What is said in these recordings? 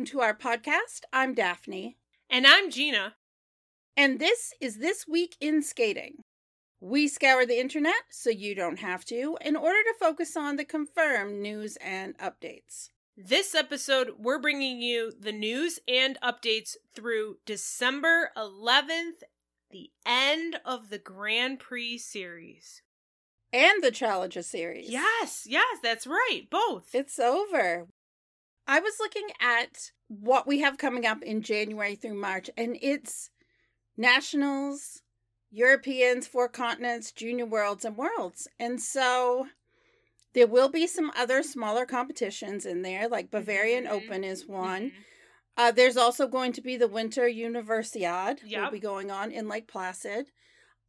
welcome to our podcast. I'm Daphne, And I'm Gina. and this is This Week in Skating. We scour the internet so you don't have to in order to focus on the confirmed news and updates. This episode, we're bringing you the news and updates through December 11th, the end of the Grand Prix series. And the Challenger series. Yes, yes, that's right. Both. It's over. I was looking at what we have coming up in January through March, and it's nationals, Europeans, four continents, junior worlds, and worlds. And so there will be some other smaller competitions in there, like Bavarian Mhm. Open is one. Mhm. Uh, there's also going to be the Winter Universiade will be going on in Lake Placid.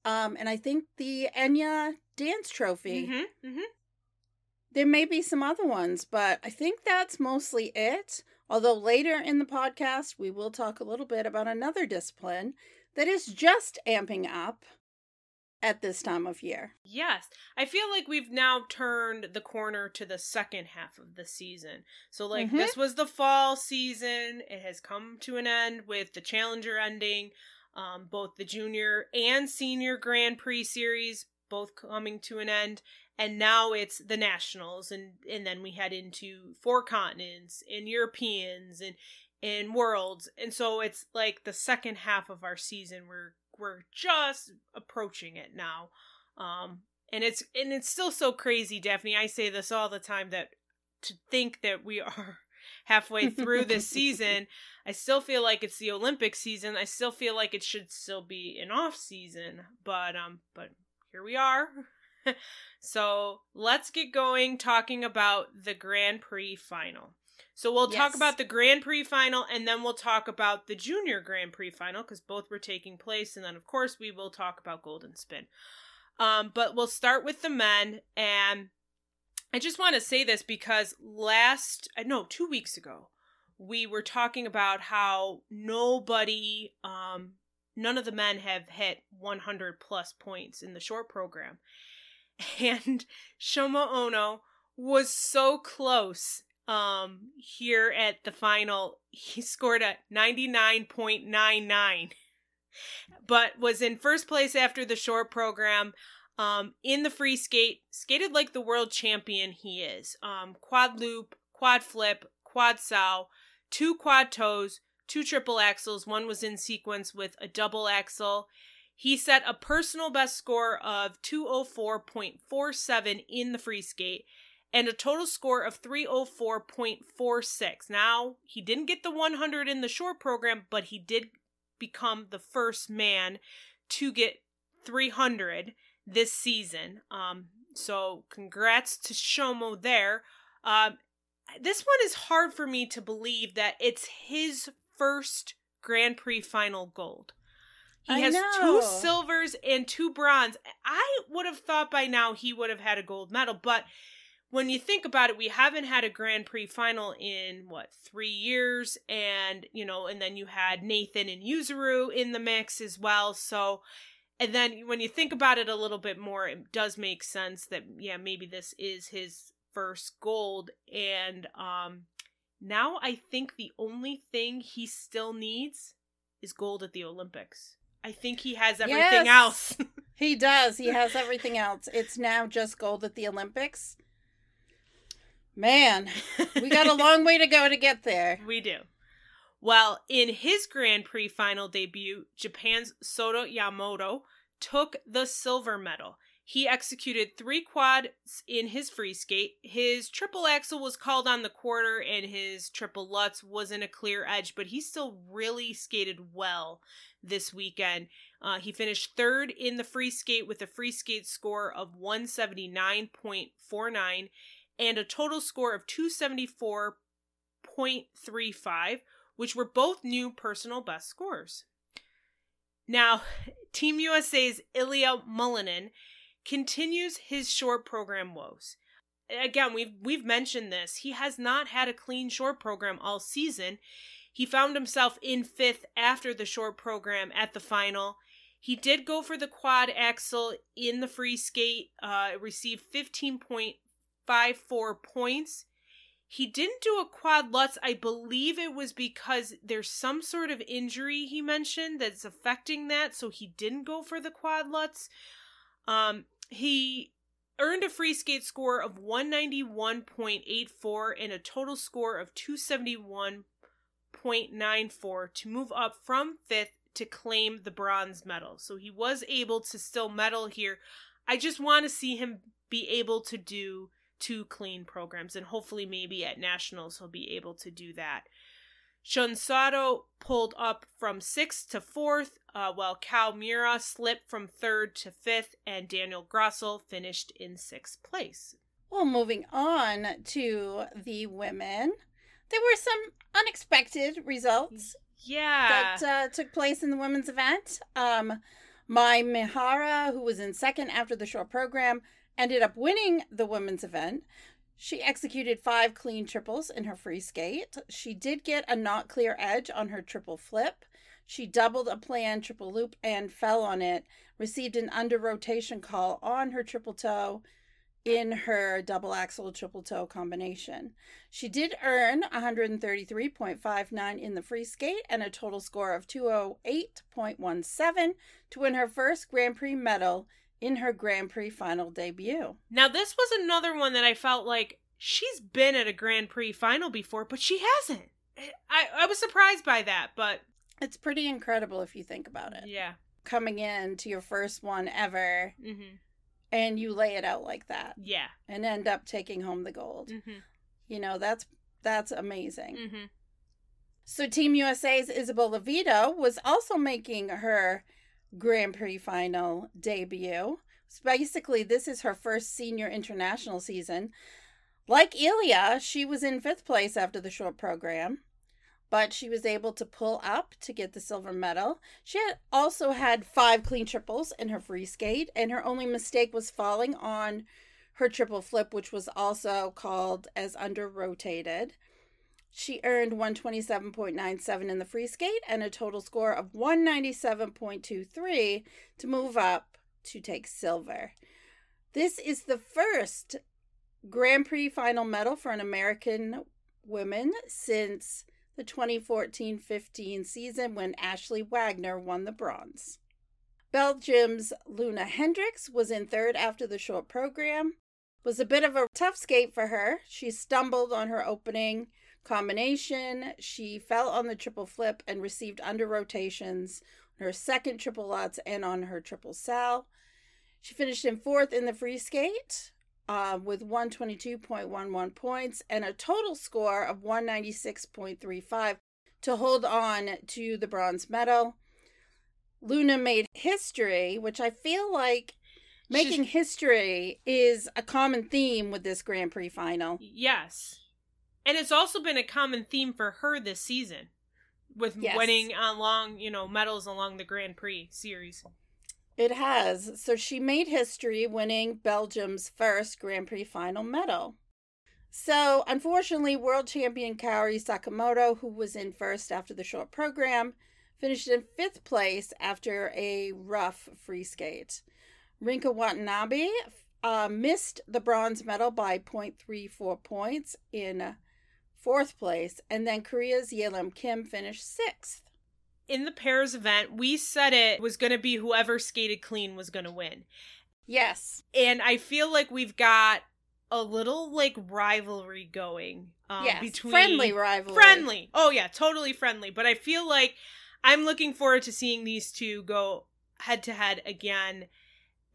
Um, and I think the Egna Dance Trophy. Mhm, mhm. There may be some other ones, but I think that's mostly it. Although later in the podcast, we will talk a little bit about another discipline that is just amping up at this time of year. Yes. I feel like we've now turned the corner to the second half of the season. So, like, Mhm. this was the fall season. It has come to an end with the Challenger ending, um, both the junior and senior Grand Prix series both coming to an end. And now it's the nationals, and, and then we head into four continents and Europeans and and worlds. And so it's like the second half of our season. We're we're just approaching it now. Um, and it's and it's still so crazy, Daphne. I say this all the time that to think that we are halfway through this season, I still feel like it's the Olympic season. I still feel like it should still be an off season, but um, but here we are. so let's get going talking about the Grand Prix final. So we'll talk about the Grand Prix final and then we'll talk about the Junior Grand Prix final because both were taking place. And then, of course, we will talk about Golden Spin. Um, but we'll start with the men. And I just want to say this because last, I know, two weeks ago, we were talking about how nobody, um, none of the men have hit 100 plus points in the short program. And Shoma Uno was so close um here at the final. He scored a 99.99 but was in first place after the short program um in the free skate skated like the world champion he is. Um quad loop quad flip quad sow two quad toes two triple axels. One was in sequence with a double axle he set a personal best score of 204.47 in the free skate and a total score of 304.46. Now, he didn't get the 100 in the short program, but he did become the first man to get 300 this season. Um, so, congrats to Shoma there. Um, this one is hard for me to believe that it's his first Grand Prix final gold. He I has know. two silvers and two bronze. I would have thought by now he would have had a gold medal, but when you think about it, we haven't had a Grand Prix final in what three years, and you know, and then you had Nathan and Yuzuru in the mix as well. So, and then when you think about it a little bit more, it does make sense that yeah, maybe this is his first gold, and um, now I think the only thing he still needs is gold at the Olympics. I think he has everything Yes. else. He does. He has everything else. It's now just gold at the Olympics. Man, we got a long way to go to get there. We do. Well, in his Grand Prix final debut, Japan's Sota Yamamoto took the silver medal. He executed three quads in his free skate. His triple axel was called on the quarter, and his triple lutz wasn't a clear edge, but he still really skated well this weekend. Uh, he finished third in the free skate with a free skate score of 179.49 and a total score of 274.35, which were both new personal best scores. Now, Team USA's Ilia Malinin continues his short program woes. Again, we've we've mentioned this. He has not had a clean short program all season. He found himself in fifth after the short program at the final. He did go for the quad axel in the free skate, uh, received 15.54 points. He didn't do a quad lutz. I believe it was because there's some sort of injury he mentioned that's affecting that, so he didn't go for the quad lutz. Um, he earned a free skate score of 191.84 and a total score of 271.94 to move up from fifth to claim the bronze medal. So he was able to still medal here. I just want to see him be able to do two clean programs, and hopefully, maybe at nationals, he'll be able to do that. Shun Sato pulled up from sixth to fourth, uh, while Kao Miura slipped from third to fifth, and Daniel Grassl finished in sixth place. Well, moving on to the women, there were some unexpected results Yeah. that uh, took place in the women's event. Um, Mai Mihara, who was in second after the short program, ended up winning the women's event. She executed five clean triples in her free skate. She did get a not clear edge on her triple flip. She doubled a plan triple loop and fell on it, received an under rotation call on her triple toe in her double axle triple toe combination. She did earn 133.59 in the free skate and a total score of 208.17 to win her first Grand Prix medal in her Grand Prix final debut. Now, this was another one that I felt like she's been at a Grand Prix final before, but she hasn't. I, I was surprised by that, but It's pretty incredible if you think about it. yeah. Coming in to your first one ever hmm and you lay it out like that Yeah. and end up taking home the gold. hmm You know, that's that's amazing. hmm So Team USA's Isabeau Levito was also making her Grand Prix final debut. So basically, this is her first senior international season. Like Ilia, she was in fifth place after the short program, but she was able to pull up to get the silver medal. She had also had five clean triples in her free skate, and her only mistake was falling on her triple flip, which was also called as under rotated. She earned 127.97 in the free skate and a total score of 197.23 to move up to take silver. This is the first Grand Prix final medal for an American woman since the 2014 15 season when Ashley Wagner won the bronze. Belgium's Loena Hendrickx was in third after the short program. Was a bit of a tough skate for her. She stumbled on her opening combination. She fell on the triple flip and received under rotations on her second triple lutz and on her triple sal. She finished in fourth in the free skate uh, with 122.11 points and a total score of 196.35 to hold on to the bronze medal. Loena made history, which I feel like making history is a common theme with this Grand Prix final. Yes. And it's also been a common theme for her this season with Yes. winning along, you know, medals along the Grand Prix series. It has. So she made history winning Belgium's first Grand Prix final medal. So, unfortunately, world champion Kaori Sakamoto, who was in first after the short program, finished in fifth place after a rough free skate. Rinka Watanabe uh, missed the bronze medal by 0.34 points in fourth place, and then Korea's Yelim Kim finished sixth. In the pairs event, we said it was going to be whoever skated clean was going to win. Yes. And I feel like we've got a little like rivalry going um, yes, between friendly rivalry. Friendly. Oh yeah, totally friendly. But I feel like I'm looking forward to seeing these two go head to head again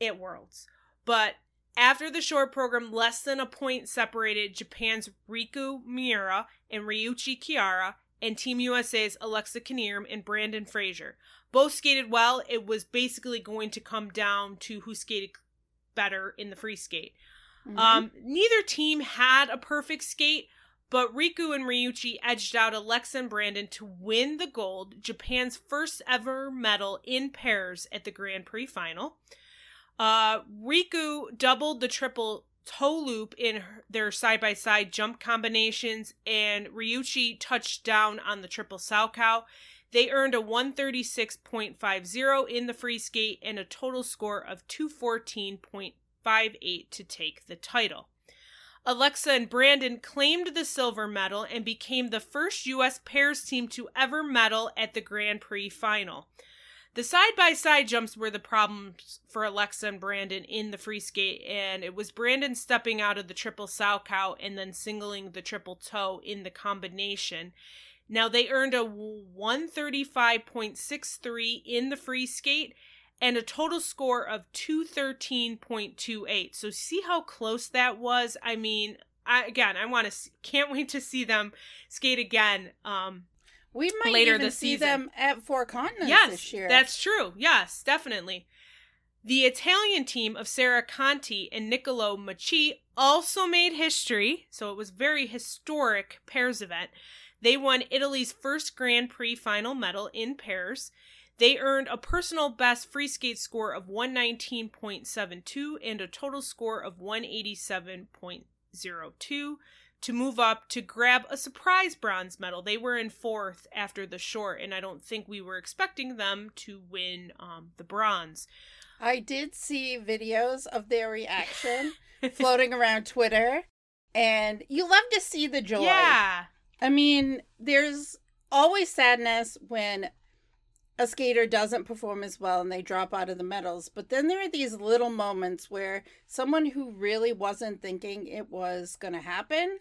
at Worlds. But after the short program, less than a point separated Japan's Riku Miura and Ryuichi Kihara and Team USA's Alexa Knierim and Brandon Frazier. Both skated well. It was basically going to come down to who skated better in the free skate. Mm-hmm. Um, neither team had a perfect skate, but Riku and Ryuichi edged out Alexa and Brandon to win the gold, Japan's first ever medal in pairs at the Grand Prix final. Uh, Riku doubled the triple toe loop in their side by side jump combinations, and Ryuichi touched down on the triple Salchow. They earned a 136.50 in the free skate and a total score of 214.58 to take the title. Alexa and Brandon claimed the silver medal and became the first U.S. pairs team to ever medal at the Grand Prix final. The side by side jumps were the problems for Alexa and Brandon in the free skate, and it was Brandon stepping out of the triple Salchow and then singling the triple toe in the combination. Now they earned a 135.63 in the free skate and a total score of 213.28. So see how close that was? I mean, I, again, I want to can't wait to see them skate again um we might later even see season. them at Four Continents yes, this year. That's true. Yes, definitely. The Italian team of Sarah Conti and Niccolo Macii also made history, so it was very historic pairs event. They won Italy's first Grand Prix final medal in pairs. They earned a personal best free skate score of 119.72 and a total score of 187.02 to move up to grab a surprise bronze medal. They were in fourth after the short, and I don't think we were expecting them to win um, the bronze. I did see videos of their reaction floating around Twitter, and you love to see the joy. Yeah. I mean, there's always sadness when a skater doesn't perform as well and they drop out of the medals. But then there are these little moments where someone who really wasn't thinking it was going to happen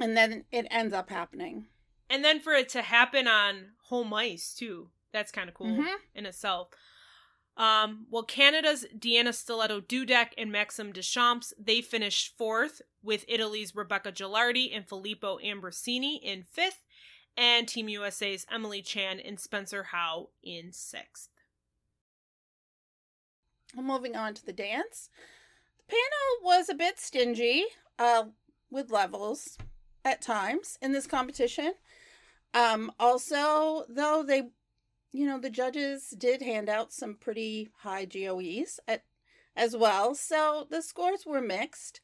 and then it ends up happening. And then for it to happen on home ice too. That's kind of cool mm-hmm. in itself. Um, well, Canada's Deanna Stellato-Dudek and Maxime Deschamps, they finished fourth, with Italy's Rebecca Gilardi and Filippo Ambrosini in fifth, and Team USA's Emily Chan and Spencer Howe in sixth. moving on to the dance. The panel was a bit stingy uh, with levels at times in this competition. Um, also, though, they, you know, the judges did hand out some pretty high GOEs at, as well. So the scores were mixed.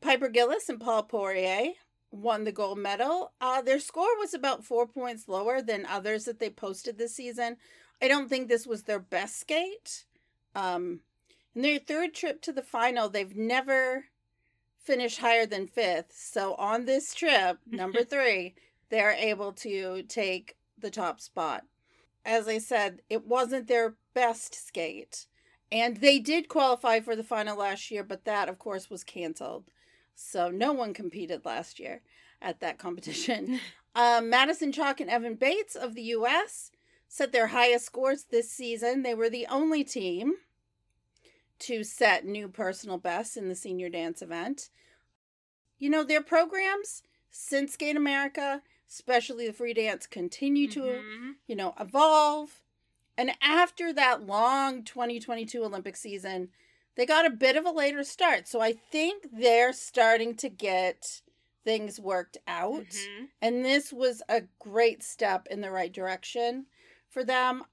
Piper Gillis and Paul Poirier won the gold medal. Uh, their score was about four points lower than others that they posted this season. I don't think this was their best skate. Um, in their third trip to the final, they've never finished higher than fifth. So on this trip, number three, they're able to take the top spot. As I said, it wasn't their best skate. And they did qualify for the final last year, but that, of course, was canceled. So no one competed last year at that competition. um, Madison Chock and Evan Bates of the U.S. set their highest scores this season. They were the only team to set new personal bests in the senior dance event. You know, their programs since Skate America, especially the free dance, continue to, mm-hmm. you know, evolve. And after that long 2022 Olympic season, they got a bit of a later start. So I think they're starting to get things worked out. Mm-hmm. And this was a great step in the right direction for them.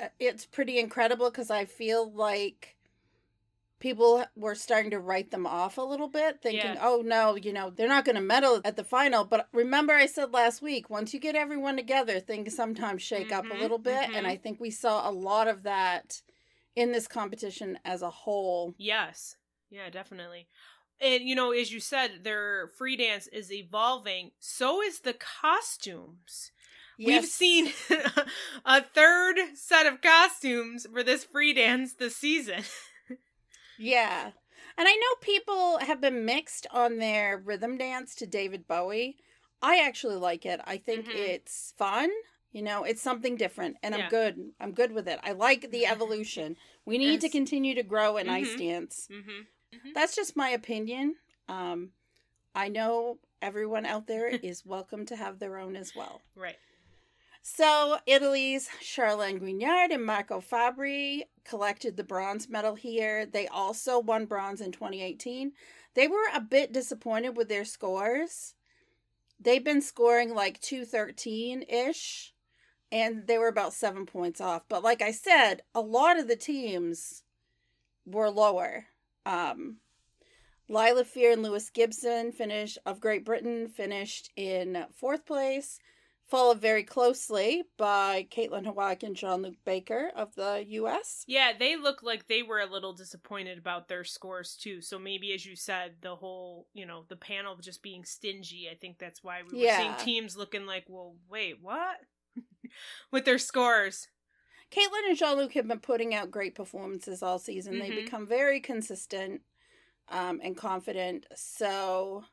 Uh, it's pretty incredible because I feel like people were starting to write them off a little bit, thinking, Yeah. oh no, you know, they're not going to medal at the final. But remember, I said last week, once you get everyone together, things sometimes shake up a Mhm, little bit. And mhm. I think we saw a lot of that in this competition as a whole. Yes. Yeah, definitely. And you know, as you said, their free dance is evolving. So is the costumes. We've seen a third set of costumes for this free dance this season. Yeah. And I know people have been mixed on their rhythm dance to David Bowie. I actually like it. I think Mhm. it's fun. You know, it's something different and Yeah. I'm good. I'm good with it. I like the evolution. We need to continue to grow in ice Mhm. dance. Mm-hmm. That's just my opinion. Um I know everyone out there is welcome to have their own as well. Right. So, Italy's Charlene Guignard and Marco Fabbri collected the bronze medal here. They also won bronze in 2018. They were a bit disappointed with their scores. They've been scoring like 213 ish, and they were about seven points off. But, like I said, a lot of the teams were lower. Um, Lila Fear and Lewis Gibson finish of Great Britain finished in fourth place followed very closely by Kaitlin Hawayek and Jean-Luc Baker of the U.S. Yeah, they look like they were a little disappointed about their scores too. So maybe, as you said, the whole, you know, the panel just being stingy. I think that's why we were Yeah. seeing teams looking like, well, wait, what? With their scores. Kaitlin and Jean Luc have been putting out great performances all season. They Mhm. become very consistent um, and confident. So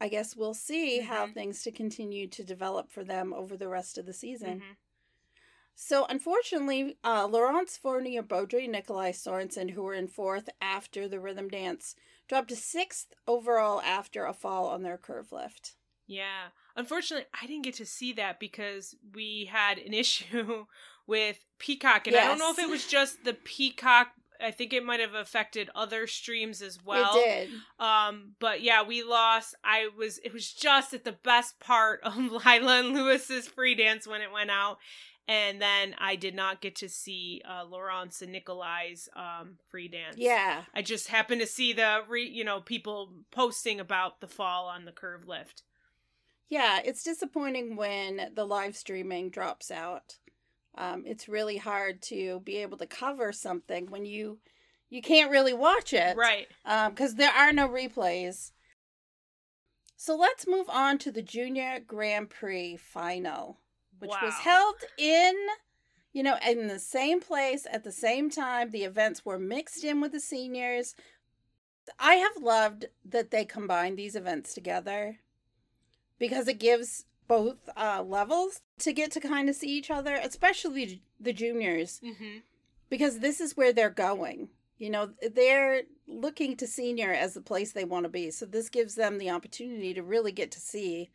I guess we'll see how Mhm. things to continue to develop for them over the rest of the season. Mhm. So unfortunately, uh, Laurence Fournier Baudry and Nikolaj Sørensen, who were in fourth after the rhythm dance, dropped to sixth overall after a fall on their curve lift. Yeah. Unfortunately, I didn't get to see that because we had an issue with Peacock. And I don't know if it was just the Peacock. I think it might have affected other streams as well. it did. Um, but yeah, we lost. I was it was just at the best part of Lila and Lewis's free dance when it went out. And then I did not get to see uh Laurence and Nikolai's um free dance. Yeah. I just happened to see the re, you know, people posting about the fall on the curve lift. Yeah, it's disappointing when the live streaming drops out. Um, it's really hard to be able to cover something when you you can't really watch it, Right. Because there are no replays. So let's move on to the Junior Grand Prix final, which was held in, you know, in the same place at the same time. The events were mixed in with the seniors. I have loved that they combined these events together because it gives both uh, levels to get to kind of see each other, especially the juniors, Mm-hmm. because this is where they're going. You know, they're looking to senior as the place they want to be. So this gives them the opportunity to really get to see,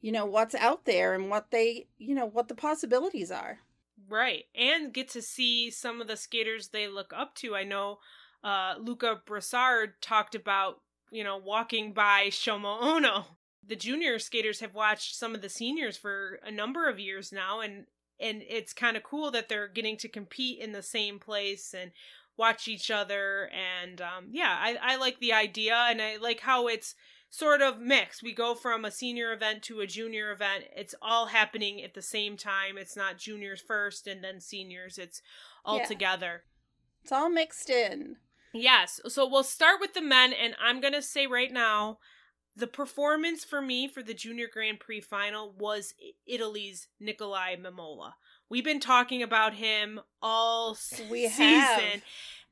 you know, what's out there and what they, you know, what the possibilities are. Right. And get to see some of the skaters they look up to. I know uh Luca Broussard talked about, you know, walking by Shoma Uno. The junior skaters have watched some of the seniors for a number of years now and and it's kind of cool that they're getting to compete in the same place and watch each other and um yeah, I I like the idea and I like how it's sort of mixed. We go from a senior event to a junior event. It's all happening at the same time. It's not juniors first and then seniors. It's all Yeah. together. It's all mixed in. Yes. So we'll start with the men, and I'm going to say right now the performance for me for the Junior Grand Prix final was Italy's Nikolaj Memola. We've been talking about him all We season, have.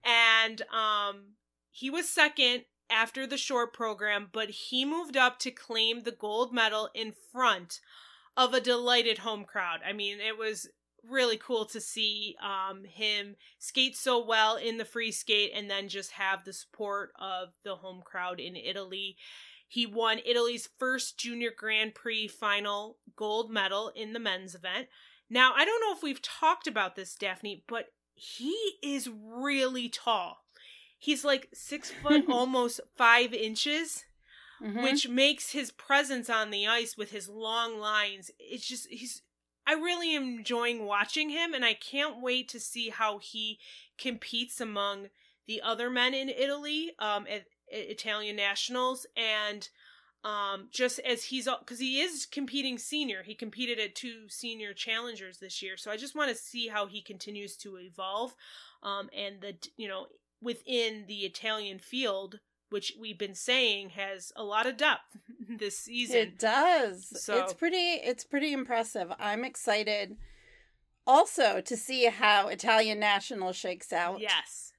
and um, he was second after the short program, but he moved up to claim the gold medal in front of a delighted home crowd. I mean, it was really cool to see um, him skate so well in the free skate and then just have the support of the home crowd in Italy. He won Italy's first Junior Grand Prix final gold medal in the men's event. Now, I don't know if we've talked about this, Daphne, but he is really tall. He's like six foot, almost five inches, Mhm. which makes his presence on the ice with his long lines. It's just, he's I really am enjoying watching him, and I can't wait to see how he competes among the other men in Italy um, at Italian nationals, and um, just as he's because he is competing senior, he competed at two senior challengers this year, so I just want to see how he continues to evolve, um, and the you know within the Italian field which we've been saying has a lot of depth this season. It does. So it's pretty it's pretty impressive. I'm excited also to see how Italian National shakes out. Yes.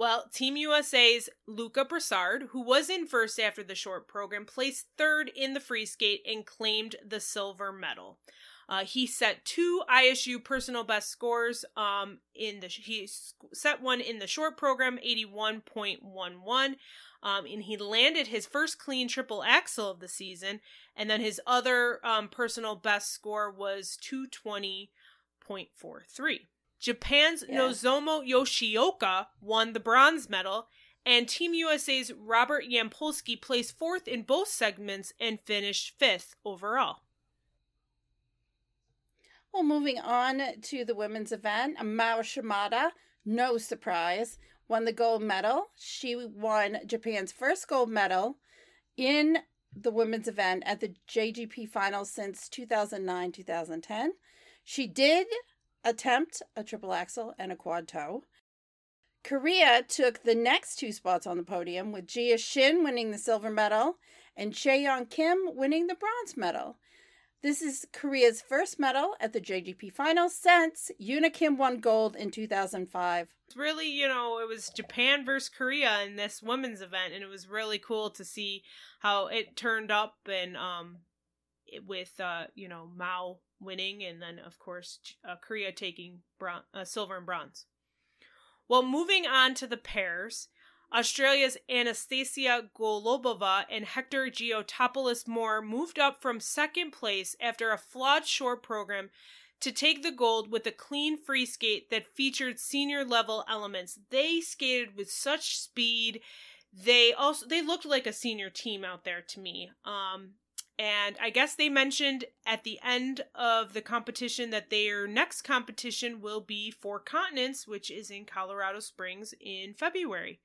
Well, Team USA's Luca Broussard, who was in first after the short program, placed third in the free skate and claimed the silver medal. Uh, he set two ISU personal best scores. Um, in the he set one in the short program, eighty one point one one. Um, and he landed his first clean triple axel of the season. And then his other um, personal best score was 220.43. Japan's Yeah. Nozomu Yoshioka won the bronze medal, and Team USA's Robert Yampolsky placed fourth in both segments and finished fifth overall. Well, moving on to the women's event, Mao Shimada, no surprise, won the gold medal. She won Japan's first gold medal in the women's event at the JGP finals since 2009 2010. She did attempt a triple axel and a quad toe. Korea took the next two spots on the podium with Jia Shin winning the silver medal and Chaeyoung Kim winning the bronze medal. This is Korea's first medal at the JGP finals since Yuna Kim won gold in 2005. It's really, you know, it was Japan versus Korea in this women's event, and it was really cool to see how it turned up and um, with uh, you know Mao winning, and then of course uh, Korea taking bron- uh, silver and bronze. Well, moving on to the pairs, Australia's Anastasia Golubova and Hector Giotopoulos Moore moved up from second place after a flawed short program to take the gold with a clean free skate that featured senior level elements. They skated with such speed. They also they looked like a senior team out there to me. Um and I guess they mentioned at the end of the competition that their next competition will be Four Continents, which is in Colorado Springs in February.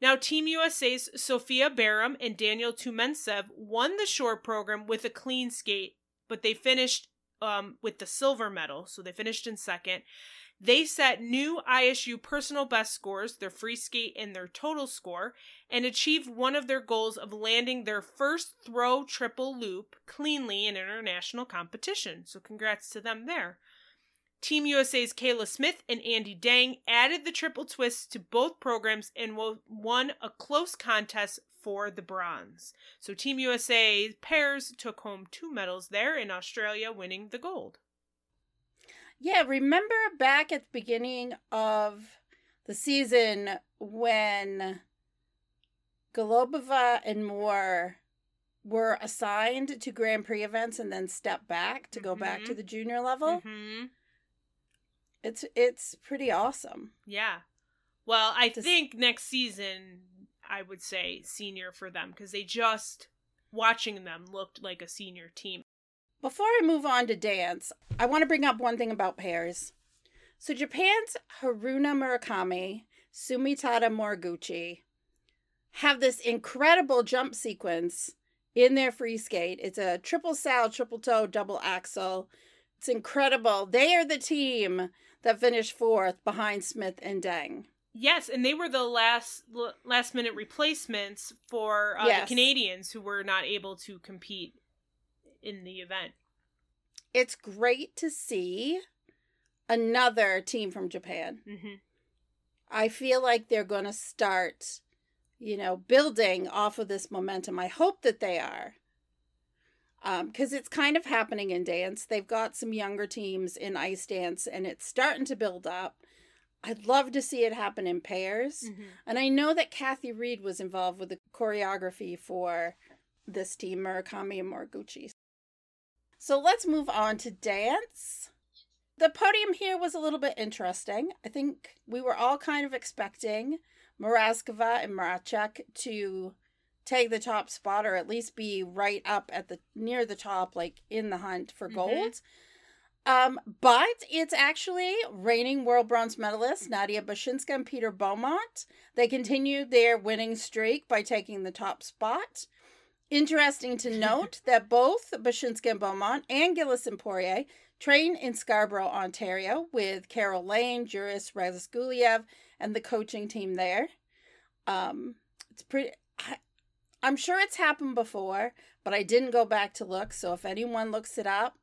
Now, Team USA's Sophia Baram and Daniel Tioumentsev won the short program with a clean skate, but they finished um, with the silver medal, so they finished in second. They set new ISU personal best scores, their free skate and their total score, and achieved one of their goals of landing their first throw triple loop cleanly in international competition. So, congrats to them there. Team USA's Kayla Smith and Andy Deng added the triple twist to both programs and won a close contest for the bronze. So Team USA pairs took home two medals there in Australia, winning the gold. Yeah, remember back at the beginning of the season when Golubova and Moore were assigned to Grand Prix events and then stepped back to go back to Mhm. the junior level? hmm It's it's pretty awesome. Yeah. Well, I Just- think next season, I would say senior for them because they just watching them looked like a senior team. Before I move on to dance, I want to bring up one thing about pairs. So Japan's Haruna Murakami, Sumitada Moriguchi have this incredible jump sequence in their free skate. It's a triple sal, triple toe, double axel. It's incredible. They are the team that finished fourth behind Smith and Deng. Yes, and they were the last last minute replacements for uh, Yes. the Canadians who were not able to compete in the event. It's great to see another team from Japan. hmm I feel like they're going to start, you know, building off of this momentum. I hope that they are. Because it's kind of happening in dance. They've got some younger teams in ice dance and it's starting to build up. I'd love to see it happen in pairs. Mm-hmm. And I know that Kathy Reed was involved with the choreography for this team, Murakami and Moriguchi. So let's move on to dance. The podium here was a little bit interesting. I think we were all kind of expecting Mrazkova and Mrazek to take the top spot or at least be right up at the near the top, like in the hunt for Mhm. gold. Um, but it's actually reigning world bronze medalists Nadiia Bashynska and Peter Beaumont. They continued their winning streak by taking the top spot. Interesting to note that both Bashynska and Beaumont and Gillis and Poirier train in Scarborough, Ontario, with Carol Lane, Juris Razgulajevs, and the coaching team there. Um, it's pretty. I, I'm sure it's happened before, but I didn't go back to look. So if anyone looks it up,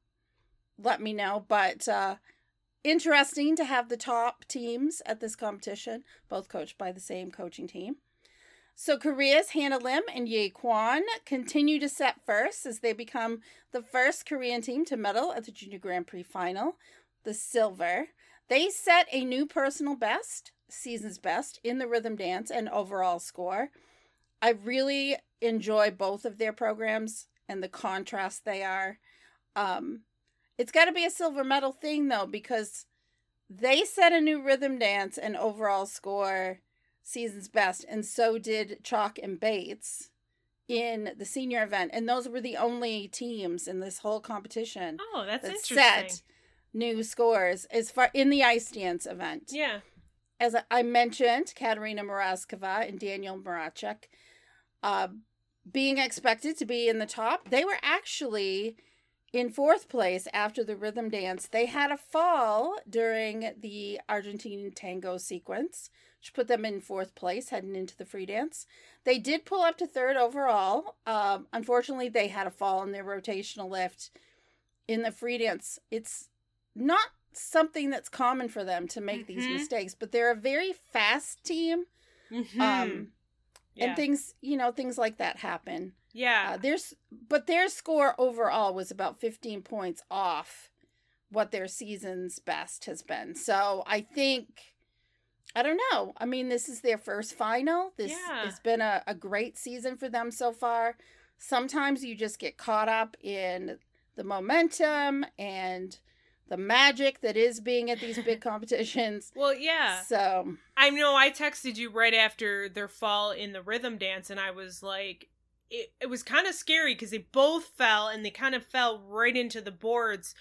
let me know. But uh, interesting to have the top teams at this competition, both coached by the same coaching team. So Korea's Hannah Lim and Ye Quan continue to set first as they become the first Korean team to medal at the Junior Grand Prix final, the silver. They set a new personal best, season's best, in the rhythm dance and overall score. I really enjoy both of their programs and the contrast they are. Um, it's got to be a silver medal thing though, because they set a new rhythm dance and overall score season's best, and so did Chock and Bates in the senior event. And those were the only teams in this whole competition Oh, that's that interesting. set new scores as far in the ice dance event. Yeah. As I mentioned, Katerina Mrazkova and Daniel Mrazek uh, being expected to be in the top. They were actually in fourth place after the rhythm dance. They had a fall during the Argentine tango sequence, which put them in fourth place heading into the free dance. They did pull up to third overall. Um, unfortunately, they had a fall in their rotational lift in the free dance. It's not something that's common for them to make these Mhm. mistakes, but they're a very fast team. Mhm. Um, yeah. and things, you know, things like that happen. yeah. Uh, there's, but their score overall was about 15 points off what their season's best has been. So I think, I don't know. I mean, this is their first final. This Yeah. has been a, a great season for them so far. Sometimes you just get caught up in the momentum and the magic that is being at these big competitions. well, yeah. So, I know I texted you right after their fall in the rhythm dance, and I was like, it, it was kind of scary because they both fell and they kind of fell right into the boards.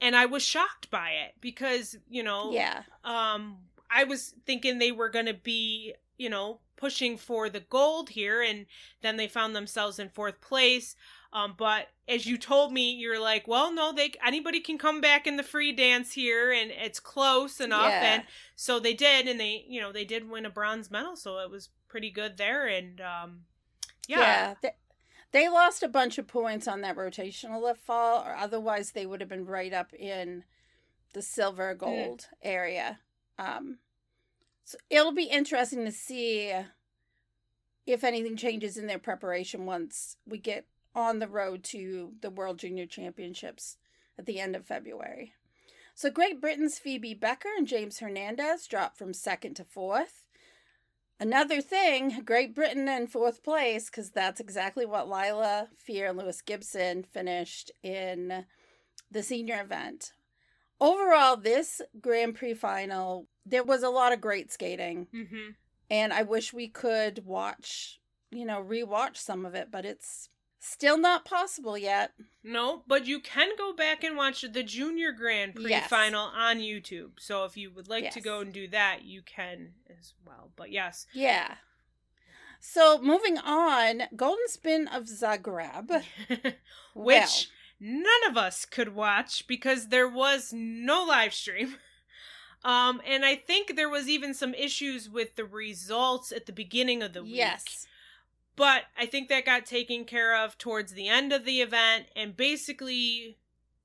And I was shocked by it because, you know, yeah. um, I was thinking they were going to be, you know, pushing for the gold here, and then they found themselves in fourth place. Um, but as you told me, you're like, well, no, they anybody can come back in the free dance here, and it's close enough, Yeah. and so they did, and they, you know, they did win a bronze medal, so it was pretty good there, and um, yeah, They, they lost a bunch of points on that rotational lift fall, or otherwise they would have been right up in the silver gold area. Um, so it'll be interesting to see if anything changes in their preparation once we get on the road to the World Junior Championships at the end of February. So Great Britain's Phoebe Becker and James Hernandez dropped from second to fourth. Another thing, Great Britain in fourth place, because that's exactly what Lila Fear and Lewis Gibson finished in the senior event. Overall, this Grand Prix final, there was a lot of great skating, mm-hmm. and I wish we could watch, you know, rewatch some of it, but it's still not possible yet. No, but you can go back and watch the Junior Grand Prix Yes. final on YouTube. So if you would like to go and do that, you can as well. But yes, Yeah. So moving on, Golden Spin of Zagreb. which none of us could watch because there was no live stream. Um, and I think there was even some issues with the results at the beginning of the week. yes. But I think that got taken care of towards the end of the event, and basically,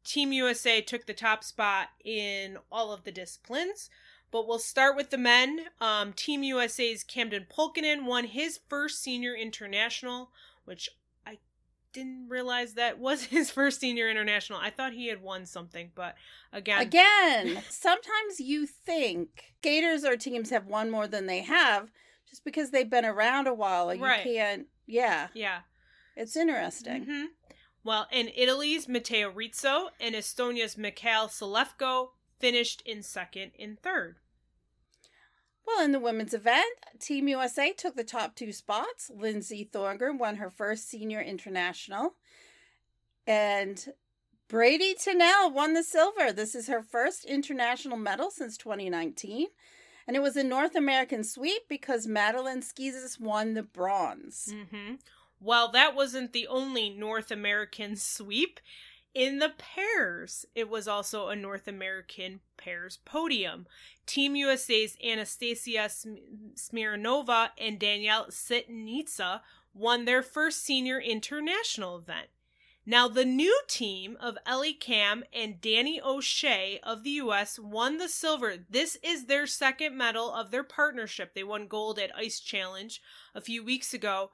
Team USA took the top spot in all of the disciplines. But we'll start with the men. Um, Team USA's Camden Pulkinen won his first senior international, which didn't realize that was his first senior international. I thought he had won something, but again, Again, sometimes you think skaters or teams have won more than they have just because they've been around a while. You Right. can't, yeah, yeah. it's interesting. hmm Well, in Italy's Matteo Rizzo and Estonia's Mihhail Selevko finished in second and third. Well, in the women's event, Team USA took the top two spots. Lindsay Thorngren won her first senior international. And Bradie Tennell won the silver. This is her first international medal since 2019. And it was a North American sweep because Madeline Schizas won the bronze. Mm-hmm. Well, that wasn't the only North American sweep. In the pairs, it was also a North American pairs podium. Team USA's Anastasia Smirnova and Danil Siianytsia won their first senior international event. Now, the new team of Ellie Kam and Danny O'Shea of the U.S. won the silver. This is their second medal of their partnership. They won gold at Ice Challenge a few weeks ago.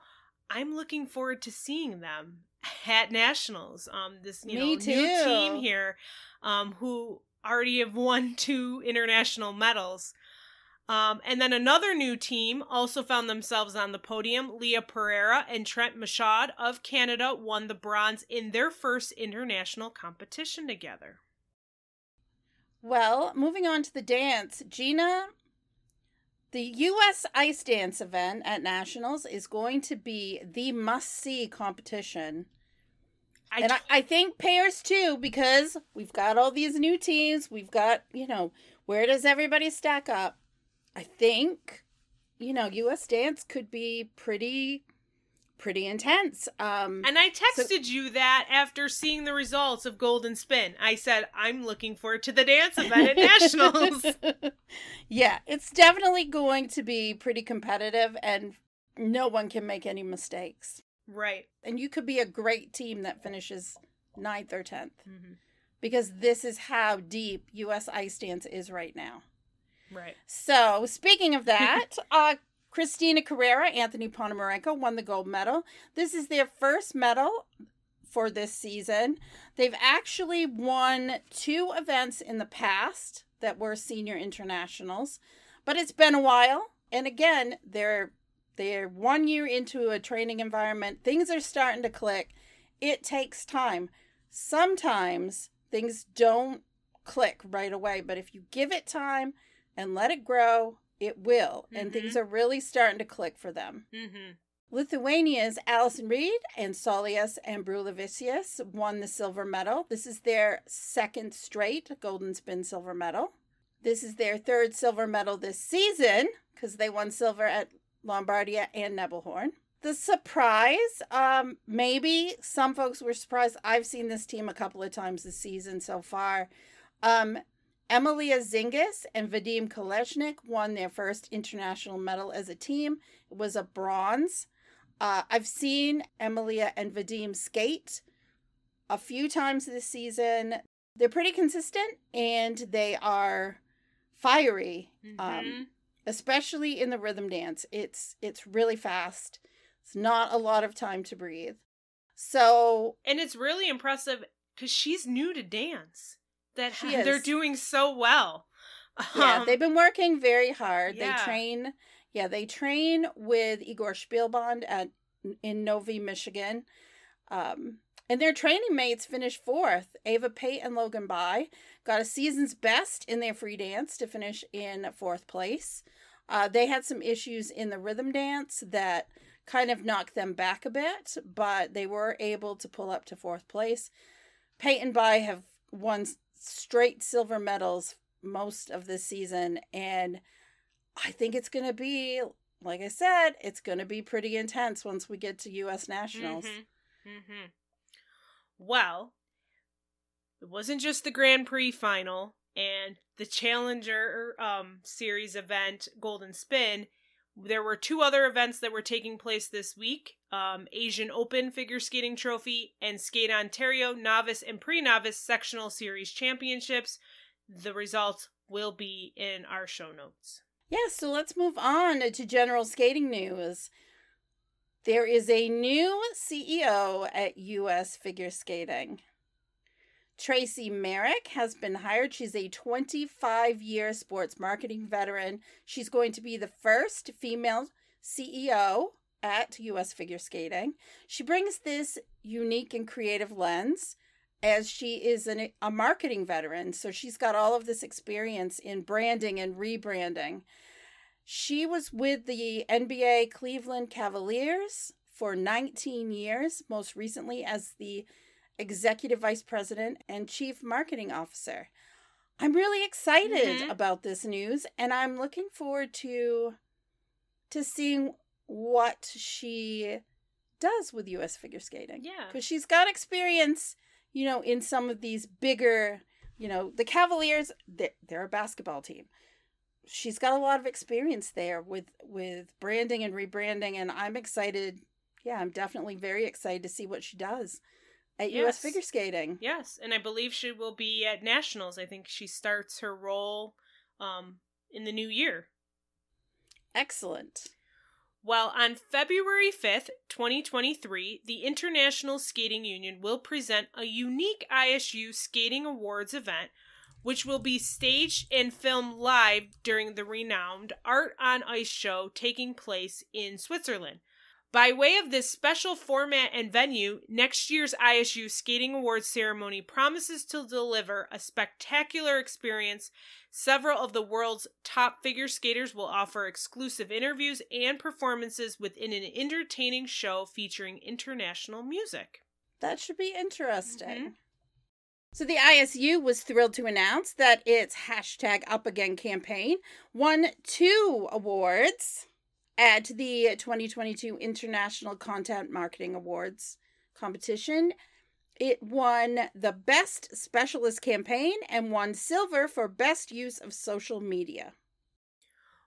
I'm looking forward to seeing them at nationals. Um, this you Me know too. new team here, um, who already have won two international medals. Um, and then another new team also found themselves on the podium. Lia Pereira and Trent Michaud of Canada won the bronze in their first international competition together. Well, moving on to the dance, Gina the U.S. Ice Dance event at Nationals is going to be the must see competition. I and I, I think pairs too, because we've got all these new teams. We've got, you know, where does everybody stack up? I think, you know, U.S. Dance could be pretty pretty intense. Um, and I texted so- you that after seeing the results of Golden Spin. I said, I'm looking forward to the dance event at Nationals. yeah, it's definitely going to be pretty competitive, and no one can make any mistakes. Right. And you could be a great team that finishes ninth or 10th. Mm-hmm. Because this is how deep U.S. ice dance is right now. Right. So, speaking of that, uh, Christina Carreira, Anthony Ponomarenko won the gold medal. This is their first medal for this season. They've actually won two events in the past that were senior internationals, but it's been a while. And again, they're they're one year into a training environment. Things are starting to click. It takes time. Sometimes things don't click right away, but if you give it time and let it grow, it will. Mm-hmm. And things mm-hmm. are really starting to click for them. Mm-hmm. Lithuania's Allison Reed and Saulius Ambrulevičius won the silver medal. This is their second straight Golden Spin silver medal. This is their third silver medal this season because they won silver at Lombardia and Nebelhorn. The surprise, um, maybe some folks were surprised. I've seen this team a couple of times this season so far. Um, Emilia Zingas and Vadim Kolesnik won their first international medal as a team. It was a bronze. Uh, I've seen Emilia and Vadim skate a few times this season. They're pretty consistent and they are fiery, um, mm-hmm. um, especially in the rhythm dance. It's it's really fast. It's not a lot of time to breathe. So, and it's really impressive because she's new to dance that she they're doing so well. Yeah, um, they've been working very hard. Yeah. They train, yeah, they train with Igor Shpilband at in Novi, Michigan. Um, and their training mates finished fourth. Ava Pate and Logan Bye got a season's best in their free dance to finish in fourth place. Uh, they had some issues in the rhythm dance that kind of knocked them back a bit, but they were able to pull up to fourth place. Pate and Bye have won straight silver medals most of this season. And I think it's going to be, like I said, it's going to be pretty intense once we get to U.S. Nationals. Mm-hmm. Mm-hmm. Well, it wasn't just the Grand Prix final and the Challenger um, Series event, Golden Spin. There were two other events that were taking place this week um, Asian Open Figure Skating Trophy and Skate Ontario Novice and Pre Novice Sectional Series Championships. The results will be in our show notes. Yeah, so let's move on to general skating news. There is a new CEO at US Figure Skating. Tracy Marek has been hired. She's a 25 year sports marketing veteran. She's going to be the first female CEO at US Figure Skating. She brings this unique and creative lens as she is an, a marketing veteran. So she's got all of this experience in branding and rebranding. She was with the NBA Cleveland Cavaliers for 19 years, most recently as the executive vice president and chief marketing officer. I'm really excited Mhm. about this news and I'm looking forward to to seeing what she does with US figure skating. Yeah. Cuz she's got experience, you know, in some of these bigger, you know, the Cavaliers, they're, they're a basketball team. She's got a lot of experience there with with branding and rebranding and I'm excited. Yeah, I'm definitely very excited to see what she does at US figure skating. Yes, and I believe she will be at nationals. I think she starts her role um, in the new year. Excellent. Well, on February 5th, 2023, the International Skating Union will present a unique ISU Skating Awards event, which will be staged and filmed live during the renowned Art on Ice show taking place in Switzerland. By way of this special format and venue, next year's ISU Skating Awards ceremony promises to deliver a spectacular experience Several of the world's top figure skaters will offer exclusive interviews and performances within an entertaining show featuring international music. That should be interesting. Mhm. So the ISU was thrilled to announce that its hashtag Up Again campaign won two awards at the 2022 International Content Marketing Awards competition. It won the Best Specialist Campaign and won silver for Best Use of Social Media.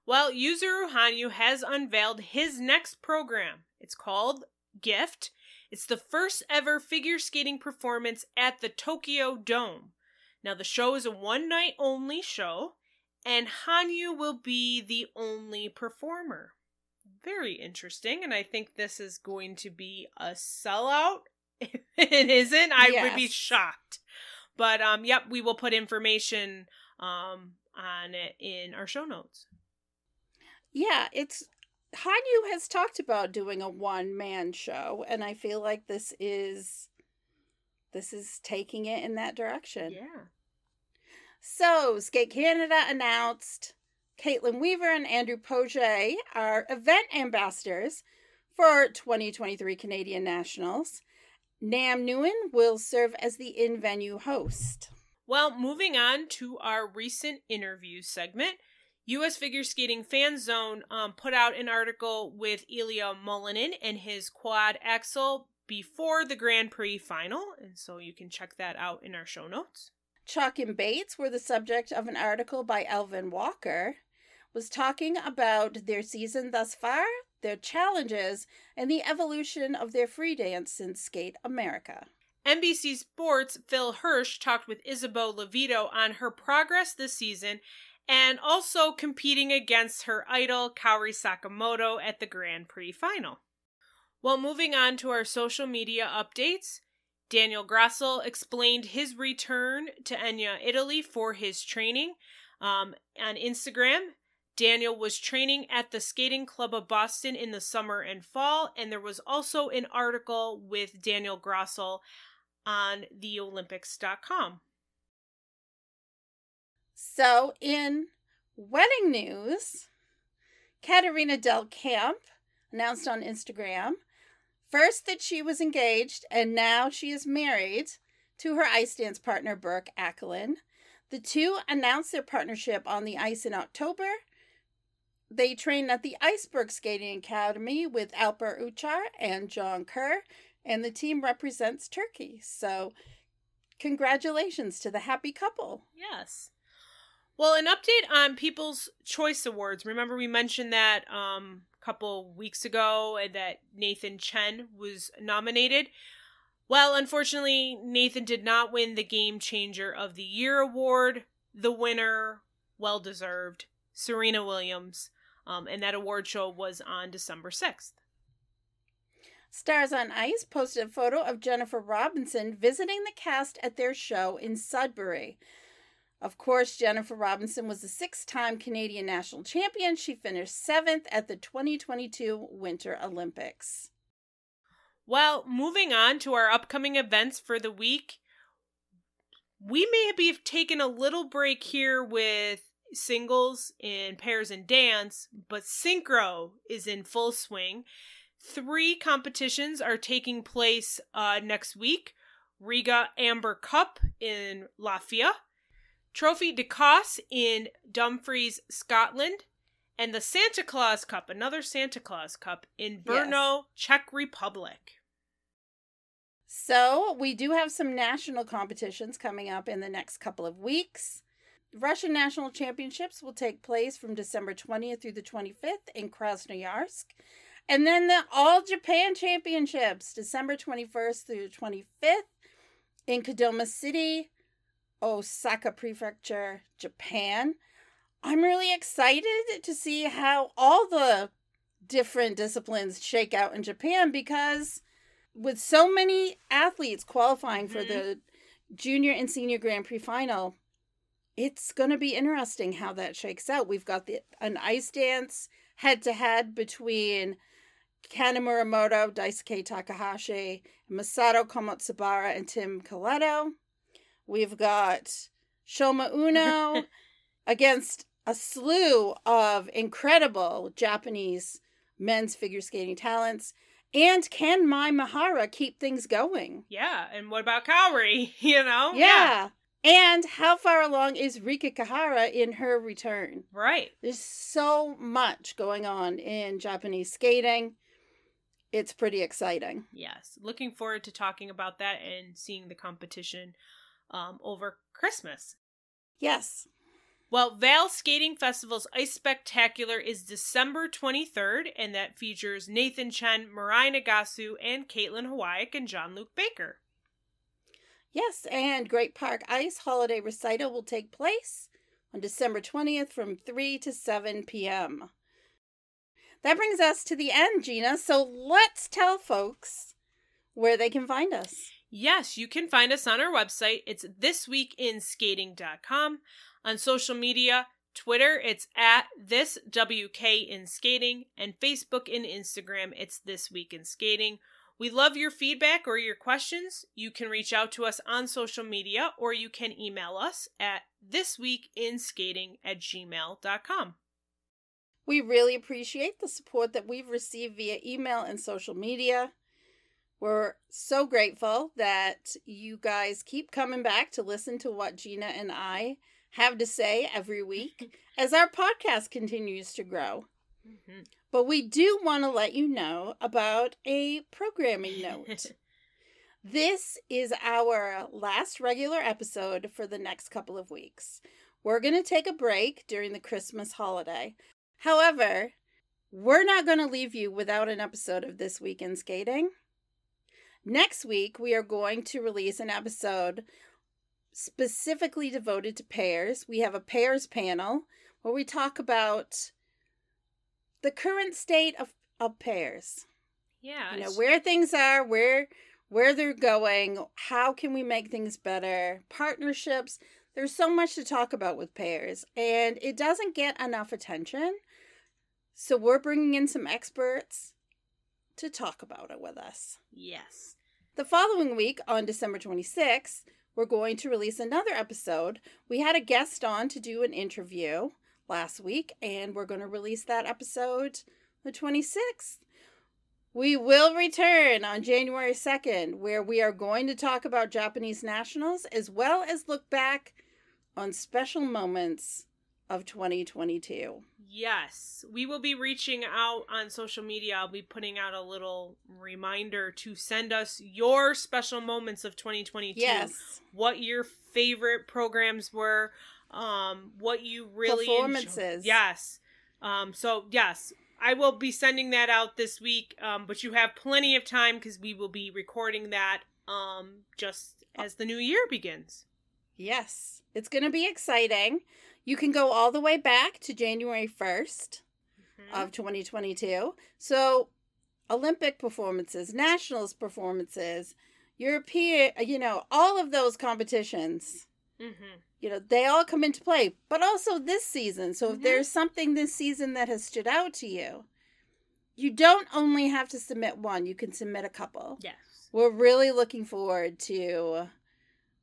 Well, Yuzuru Hanyu has unveiled his next program. It's called Gift. It's the first ever figure skating performance at the Tokyo Dome. Now, the show is a one night only show, and Hanyu will be the only performer. Very interesting, and I think this is going to be a sellout. If it isn't, I would be shocked. But um, yep, we will put information um on it in our show notes. Yeah, it's Hanyu has talked about doing a one man show, and I feel like this is this is taking it in that direction. Yeah. So, Skate Canada announced Kaitlyn Weaver and Andrew Poje are event ambassadors for 2023 Canadian Nationals. Nam Nguyen will serve as the in venue host. Well, moving on to our recent interview segment, U.S. Figure Skating Fan Zone um, put out an article with Ilia Malinin and his quad axel before the Grand Prix final, and so you can check that out in our show notes. Chock and Bates were the subject of an article by Elvin Walker, was talking about their season thus far, their challenges, and the evolution of their free dance since Skate America. NBC Sports' Phil Hersh talked with Isabeau Levito on her progress this season and also competing against her idol Kaori Sakamoto at the Grand Prix final. Well, moving on to our social media updates, Daniel Grassl explained his return to Egna, Italy for his training. Um, on Instagram, Daniel was training at the Skating Club of Boston in the summer and fall, and there was also an article with Daniel Grassl on theolympics.com. So, in wedding news, Katarina DelCamp announced on Instagram first that she was engaged and now she is married to her ice dance partner, Berk Akalın. The two announced their partnership on the ice in October. They trained at the Iceberg Skating Academy with Alper Uçar and John Kerr, and the team represents Turkey. So, congratulations to the happy couple. Yes. Well, an update on People's Choice Awards. Remember, we mentioned that um, a couple weeks ago that Nathan Chen was nominated. Well, unfortunately, Nathan did not win the Game Changer of the Year award. The winner, well deserved, Serena Williams. Um, and that award show was on December 6th. Stars on Ice posted a photo of Jennifer Robinson visiting the cast at their show in Sudbury. Of course, Jennifer Robinson was a six time Canadian national champion. She finished seventh at the 2022 Winter Olympics. Well, moving on to our upcoming events for the week, we may be taking a little break here with singles, in pairs and dance, but synchro is in full swing. Three competitions are taking place uh, next week Riga Amber Cup in Latvia, Trophy d'Ecosse in Dumfries, Scotland, and the Santa Claus Cup, another Santa Claus Cup in Brno, yes. Czech Republic. So, we do have some national competitions coming up in the next couple of weeks. Russian National Championships will take place from December 20th through the 25th in Krasnoyarsk. And then the All Japan Championships, December 21st through 25th in Kadoma City, Osaka Prefecture, Japan. I'm really excited to see how all the different disciplines shake out in Japan because with so many athletes qualifying for mm-hmm. the junior and senior Grand Prix final, it's going to be interesting how that shakes out. We've got the an ice dance head to head between Kana Muramoto, Daisuke Takahashi, Misato Komatsubara, and Tim Koleto. We've got Shoma Uno against a slew of incredible Japanese men's figure skating talents. And can Mai Mihara keep things going? Yeah, and what about Kaori? You know? Yeah. yeah. And how far along is Rika Kihira in her return? Right. There's so much going on in Japanese skating. It's pretty exciting. Yes. Looking forward to talking about that and seeing the competition um, over Christmas. Yes. Well, Vail Skating Festival's Ice Spectacular is December 23rd, and that features Nathan Chen, Mirai Nagasu, and Kaitlin Hawayek and Jean-Luc Baker. Yes, and Great Park Ice Holiday Recital will take place on December 20th from 3 to 7 p.m. That brings us to the end, Gina. So let's tell folks where they can find us. Yes, you can find us on our website. It's thisweekinskating.com. On social media, Twitter, it's at this WK in skating, and Facebook and Instagram, it's this week in skating. We love your feedback or your questions. You can reach out to us on social media or you can email us at thisweekinskating at gmail.com. We really appreciate the support that we've received via email and social media. We're so grateful that you guys keep coming back to listen to what Gina and I have to say every week as our podcast continues to grow. Mm-hmm. But we do want to let you know about a programming note. this is our last regular episode for the next couple of weeks. We're going to take a break during the Christmas holiday. However, we're not going to leave you without an episode of This Week in Skating. Next week, we are going to release an episode specifically devoted to pairs. We have a pairs panel where we talk about the current state of, of pairs. Yeah. You know, where things are, where where they're going, how can we make things better? Partnerships. There's so much to talk about with pairs, and it doesn't get enough attention. So we're bringing in some experts to talk about it with us. Yes. The following week, on December 26th, we're going to release another episode. We had a guest on to do an interview last week, and we're going to release that episode the 26th. We will return on January 2nd, where we are going to talk about Japanese nationals as well as look back on special moments of 2022. Yes, we will be reaching out on social media. I'll be putting out a little reminder to send us your special moments of 2022. Yes. What your favorite programs were, um what you really performances. Enjoy. Yes. Um so yes, I will be sending that out this week, um but you have plenty of time cuz we will be recording that um just as the new year begins. Yes. It's going to be exciting. You can go all the way back to January 1st mm-hmm. of 2022. So, Olympic performances, nationals performances, European, you know, all of those competitions. Mm-hmm. You know, they all come into play, but also this season. So, mm-hmm. if there's something this season that has stood out to you, you don't only have to submit one, you can submit a couple. Yes. We're really looking forward to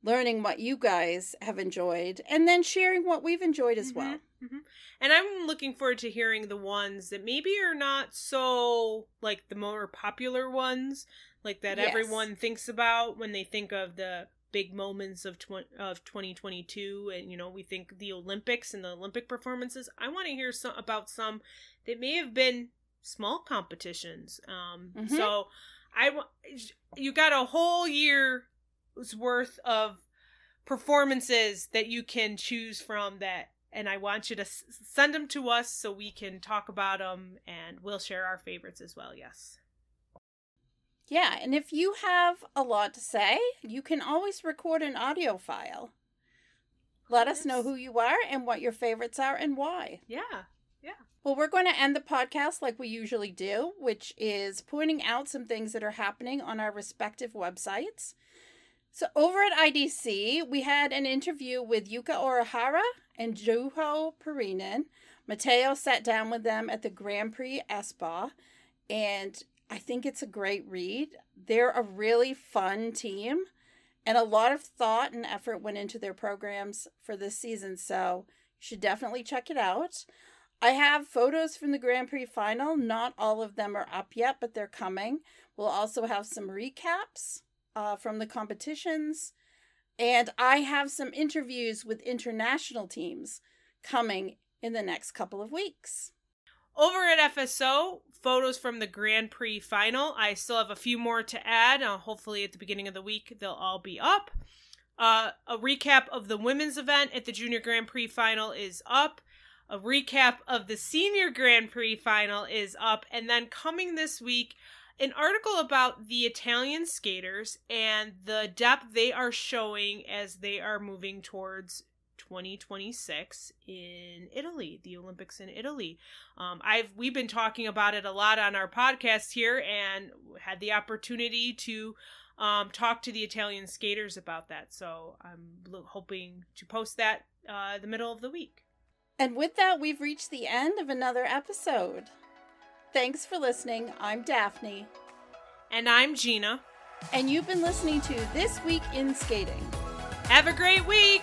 learning what you guys have enjoyed and then sharing what we've enjoyed as Mm-hmm, well. mhm. And I'm looking forward to hearing the ones that maybe are not so like the more popular ones, like that Yes. everyone thinks about when they think of the big moments of tw- of 2022 and you know we think the Olympics and the Olympic performances. I want to hear some about some that may have been small competitions. Um Mhm. so I wa- you got a whole year's worth of performances that you can choose from that and i want you to s- send them to us so we can talk about them and we'll share our favorites as well yes Yeah, and if you have a lot to say, you can always record an audio file. Let us know who you are and what your favorites are and why. Yeah. Yeah Well, we're going to end the podcast like we usually do, which is pointing out some things that are happening on our respective websites. So, over at IDC, we had an interview with Yuka Orihara and Juho Pirinen. Mateo sat down with them at the Grand Prix Espoo, and I think it's a great read. They're a really fun team, and a lot of thought and effort went into their programs for this season, so you should definitely check it out. I have photos from the Grand Prix final. Not all of them are up yet, but they're coming. We'll also have some recaps uh, from the competitions. And I have some interviews with international teams coming in the next couple of weeks. over at fso photos from the grand prix final. I still have a few more to add. Uh, hopefully at the beginning of the week they'll all be up. Uh, a recap of the women's event at the junior grand prix final is up. A recap of the senior grand prix final is up. And then coming this week an article about the italian skaters and the depth they are showing as they are moving towards 2026 in Italy, the Olympics in Italy. Um, I've we've been talking about it a lot on our podcast here, and had the opportunity to um, talk to the Italian skaters about that. So I'm hoping to post that uh, the middle of the week. And with that, we've reached the end of another episode. Thanks for listening. I'm Daphne, And I'm Gina. and you've been listening to This Week in Skating. Have a great week.